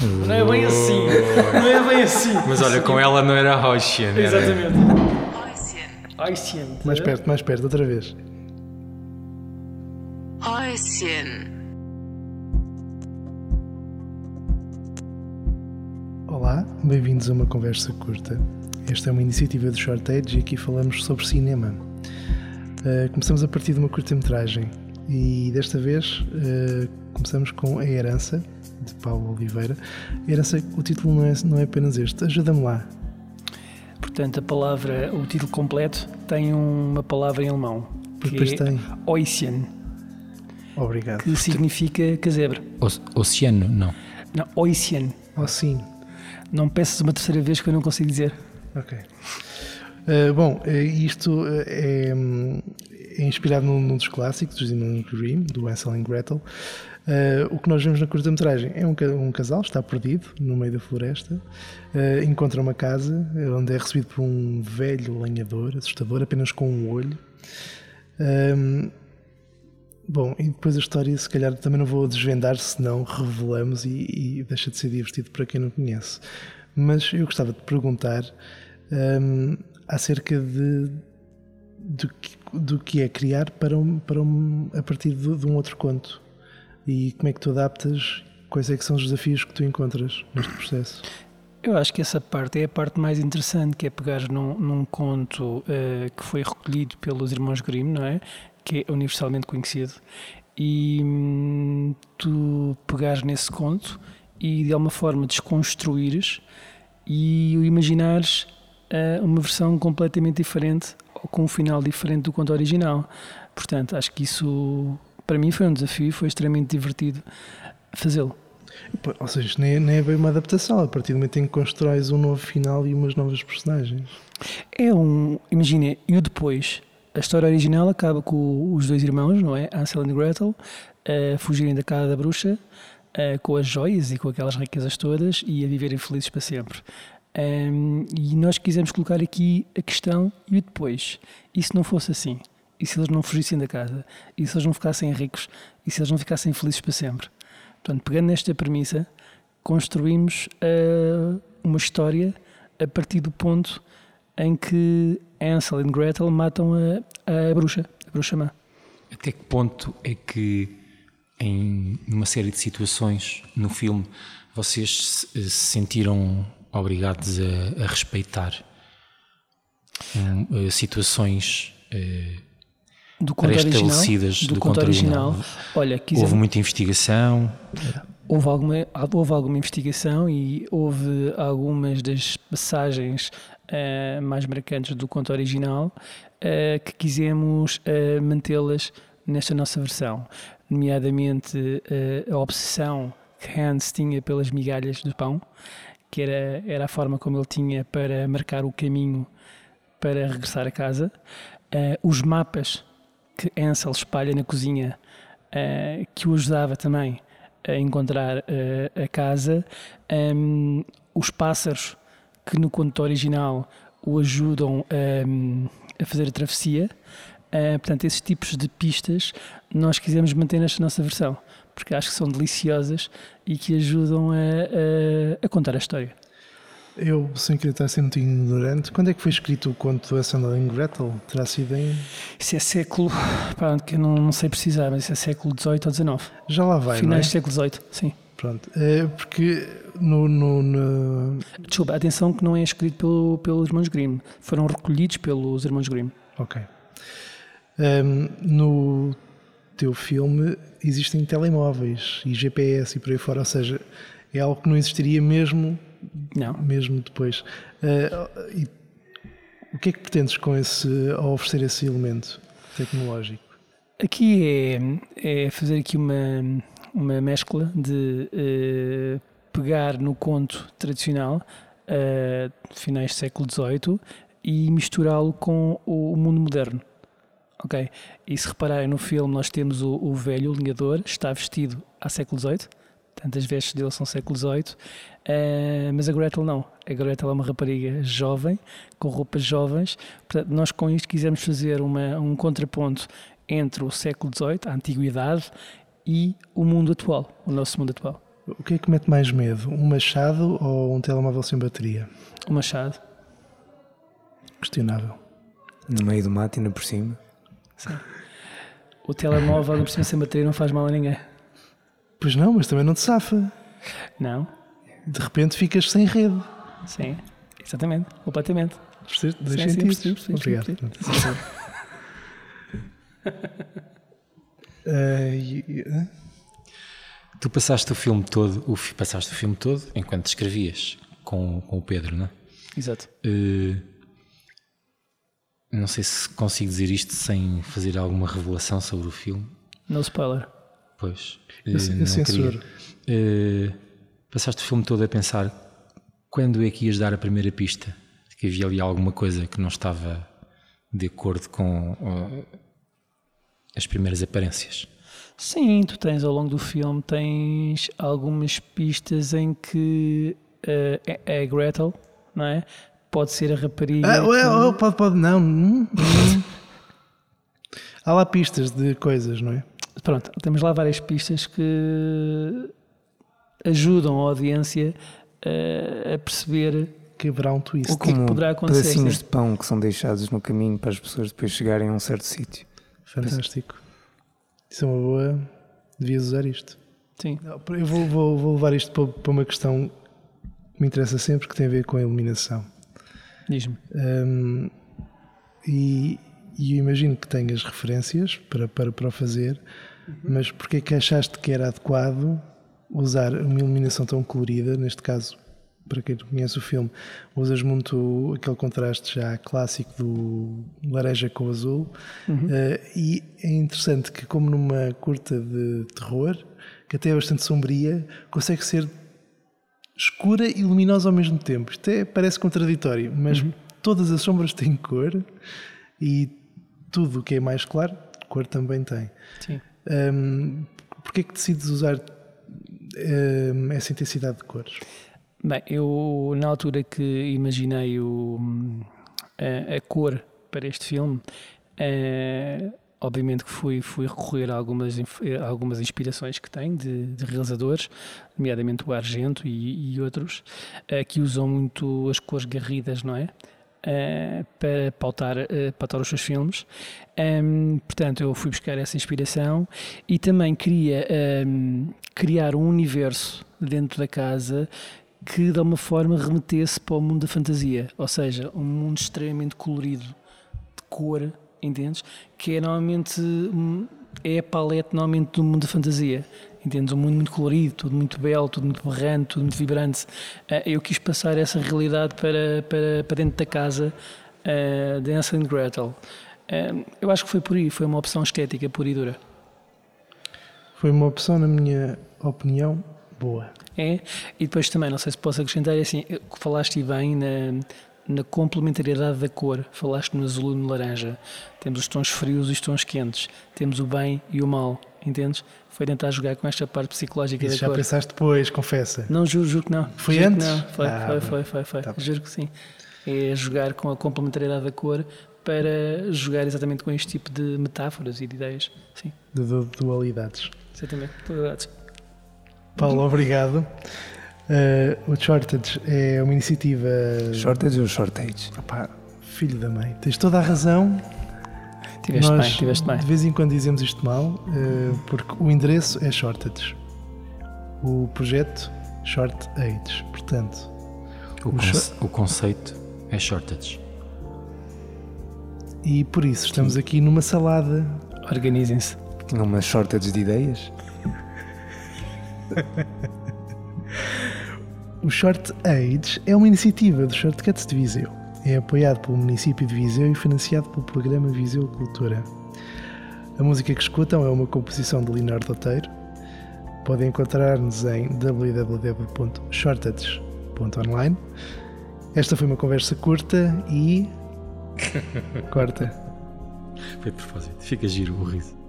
Não é bem assim. Não é bem assim. Mas olha, com ela não era Ocean. Era... Exatamente. Ocean. Ocean. Mais perto, mais perto, outra vez. Ocean. Olá, bem-vindos a uma conversa curta. Esta é uma iniciativa do Shortage e aqui falamos sobre cinema. Uh, começamos a partir de uma curta-metragem e desta vez uh, começamos com A Herança, de Paulo Oliveira. A Herança, o título não é, não é apenas este, ajuda-me lá. Portanto, a palavra, o título completo tem uma palavra em alemão. Porque que depois é tem. Ocean, Obrigado. que significa casebre. Oceano, não. Não, Ocean. Oh, sim. Não peças uma terceira vez que eu não consigo dizer. Ok. Uh, bom, uh, isto uh, é, hum, é inspirado num, num dos clássicos dos irmãos do Hansel and Gretel. Uh, o que nós vemos na curta-metragem é um, um casal, está perdido no meio da floresta, uh, encontra uma casa onde é recebido por um velho lenhador, assustador, apenas com um olho. Um, bom, e depois a história, se calhar também não vou desvendar, senão revelamos e, e deixa de ser divertido para quem não conhece. Mas eu gostava de perguntar hum, acerca de do que, do que é criar para um, para um, a partir de, de um outro conto e como é que tu adaptas, quais é que são os desafios que tu encontras neste processo. Eu acho que essa parte é a parte mais interessante, que é pegar num, num conto eh, que foi recolhido pelos irmãos Grimm, não é? Que é universalmente conhecido, e hum, tu pegares nesse conto e de alguma forma desconstruires e o imaginares eh, uma versão completamente diferente ou com um final diferente do conto original. Portanto, acho que isso para mim foi um desafio, foi extremamente divertido fazê-lo. Ou seja, nem é, nem é bem uma adaptação, a partir do momento em que constróis um novo final e umas novas personagens. É um. Imagina, e o depois. A história original acaba com os dois irmãos, não é? Hansel e Gretel, a fugirem da casa da bruxa, eh, com as joias e com aquelas riquezas todas e a viverem felizes para sempre. Ahm, e nós quisemos colocar aqui a questão e o depois. E se não fosse assim? E se eles não fugissem da casa? E se eles não ficassem ricos? E se eles não ficassem felizes para sempre? Portanto, pegando nesta premissa, construímos ah, uma história a partir do ponto em que Hansel e Gretel matam a, a bruxa, a bruxa má. Até que ponto é que, em uma série de situações no filme, vocês se sentiram obrigados a, a respeitar hum, eh, situações eh, Do conto original, pré-estabelecidas do, do conto original. original? Olha, quisemos, Houve muita investigação. houve, alguma, houve alguma investigação e houve algumas das passagens eh, mais marcantes do conto original eh, que quisemos eh, mantê-las nesta nossa versão, nomeadamente a obsessão que Hans tinha pelas migalhas do pão, que era, era a forma como ele tinha para marcar o caminho para regressar a casa, eh, os mapas que Ansel espalha na cozinha, eh, que o ajudava também a encontrar eh, a casa, Ehm, os pássaros que no conto original o ajudam ehm, a fazer a travessia. Eh, portanto, esses tipos de pistas nós quisemos manter nesta nossa versão, porque acho que são deliciosas e que ajudam a, a- a contar a história. Eu, sem querer estar a ser muito ignorante, quando é que foi escrito o conto do Hansel and Gretel? Terá sido em... Isso é século, pá, que eu não, não sei precisar, mas isso é século XVIII ou XIX. Já lá vai, Finais do não é? século XVIII, sim. Pronto, é porque no, no, no- Desculpa, atenção que não é escrito pelo, pelos irmãos Grimm. Foram recolhidos pelos irmãos Grimm. Ok. Ahm, no teu filme existem telemóveis e GPS e por aí fora, ou seja, é algo que não existiria mesmo, Não. mesmo depois. Ah, e o que é que pretendes com esse, ao oferecer esse elemento tecnológico? Aqui é, é fazer aqui uma, uma mescla de eh, pegar no conto tradicional, de finais do século XVIII, e misturá-lo com o mundo moderno. Ok? E se repararem no filme, nós temos o, o velho, o linhador, está vestido a século XVIII, portanto as vestes dele são século XVIII, eh, mas a Gretel não. A Gretel é uma rapariga jovem, com roupas jovens, portanto nós com isto quisemos fazer uma, um contraponto entre o século XVIII, a antiguidade, e o mundo atual, o nosso mundo atual. O que é que mete mais medo? Um machado ou um telemóvel sem bateria? O machado. Questionável. No meio do mato, ainda por cima. Sim. O telemóvel por cima sem bateria não faz mal a ninguém. Pois não, mas também não te safa. Não? De repente ficas sem rede. Sim, exatamente, completamente. Percebeste? Dois Sim, sim, sentidos. percebi, percebi, Obrigado. percebi. Eh? Tu passaste o filme todo, o, passaste o filme todo enquanto escrevias com, com o Pedro, não é? Exato. Eh, não sei se consigo dizer isto sem fazer alguma revelação sobre o filme. No spoiler. Pois. Eu- eh, eu não censuro. queria. Eh, passaste o filme todo a pensar quando é que ias dar a primeira pista? De que havia ali alguma coisa que não estava de acordo com eh, as primeiras aparências. Sim, tu tens ao longo do filme tens algumas pistas em que eh, é é Gretel, não é? Pode ser a rapariga. Ah, ué, que- oh, pode, pode, não. Hum, hum. Há lá pistas de coisas, não é? Pronto, temos lá várias pistas que ajudam a audiência eh, a perceber Que haverá um twist. O que é que Como poderá acontecer, pedacinhos de pão que são deixados no caminho para as pessoas depois chegarem a um certo sítio. Fantástico. Isso é uma boa. Devias usar isto. Sim, Eu vou, vou- vou levar isto para, para uma questão que me interessa sempre, que tem a ver com a iluminação. Diz-me. Hum, e, e eu imagino que tenhas referências para, para, para o fazer, mas porque é que achaste que era adequado usar uma iluminação tão colorida, neste caso, para quem conhece o filme, usas muito aquele contraste já clássico do laranja com o azul, Eh, e é interessante que, como numa curta de terror, que até é bastante sombria, consegue ser escura e luminosa ao mesmo tempo. Isto é, parece contraditório, mas todas as sombras têm cor e tudo o que é mais claro, cor também tem. Sim. Hum, Porquê é que decides usar hum, essa intensidade de cores? Bem, eu na altura que imaginei o, a, a cor para este filme, eh, obviamente que fui, fui recorrer a algumas, inf- a algumas inspirações que tenho de, de realizadores, nomeadamente o Argento e, e outros, eh, que usam muito as cores garridas, não é? Eh, para pautar, eh, pautar os seus filmes. Ehm, portanto, eu fui buscar essa inspiração e também queria ehm, criar um universo dentro da casa que de alguma forma remetesse para o mundo da fantasia, ou seja, um mundo extremamente colorido, de cor, entendes? Que é normalmente hum, é a palete normalmente do mundo da fantasia. Entendes? Um mundo muito colorido, tudo muito belo, tudo muito berrante, tudo muito vibrante. Ah, Eu quis passar essa realidade para, para, para dentro da casa uh, de Hansel and Gretel. Ah, eu acho que foi por aí, foi uma opção estética pura e dura. Foi uma opção, na minha opinião, boa. É, e depois também, não sei se posso acrescentar, é assim, falaste bem na, na complementariedade da cor, falaste no azul e no laranja. Temos os tons frios e os tons quentes, temos o bem e o mal, entendes? Foi tentar jogar com esta parte psicológica Isso da já cor. pensaste depois, confessa. Não, juro, juro que não. Foi Juro antes? Não. Foi, Ah, foi, foi, foi, foi. Tá. Juro que sim. É jogar com a complementariedade da cor para jogar exatamente com este tipo de metáforas e de ideias. Sim, De du- dualidades. exatamente. Todas Paulo, obrigado. Eh, o Shortage é uma iniciativa. Shortage ou shortage? Opá, filho da mãe, tens toda a razão. Tiveste Nós, bem, tiveste bem. De vez em quando dizemos isto mal, eh, porque o endereço é Shortage. O projeto, Short Age. Portanto, O, O conce- o conceito é shortage. e por isso estamos aqui numa salada. Organizem-se. Tinha uma shortage de ideias? O Short Age é uma iniciativa do Shortcuts de Viseu. É apoiado pelo município de Viseu e financiado pelo programa Viseu Cultura. A música que escutam é uma composição de Leonardo Oteiro. Podem encontrar-nos em www.shortages.online. Esta foi uma conversa curta e. Corta. Foi de propósito. Fica giro o riso.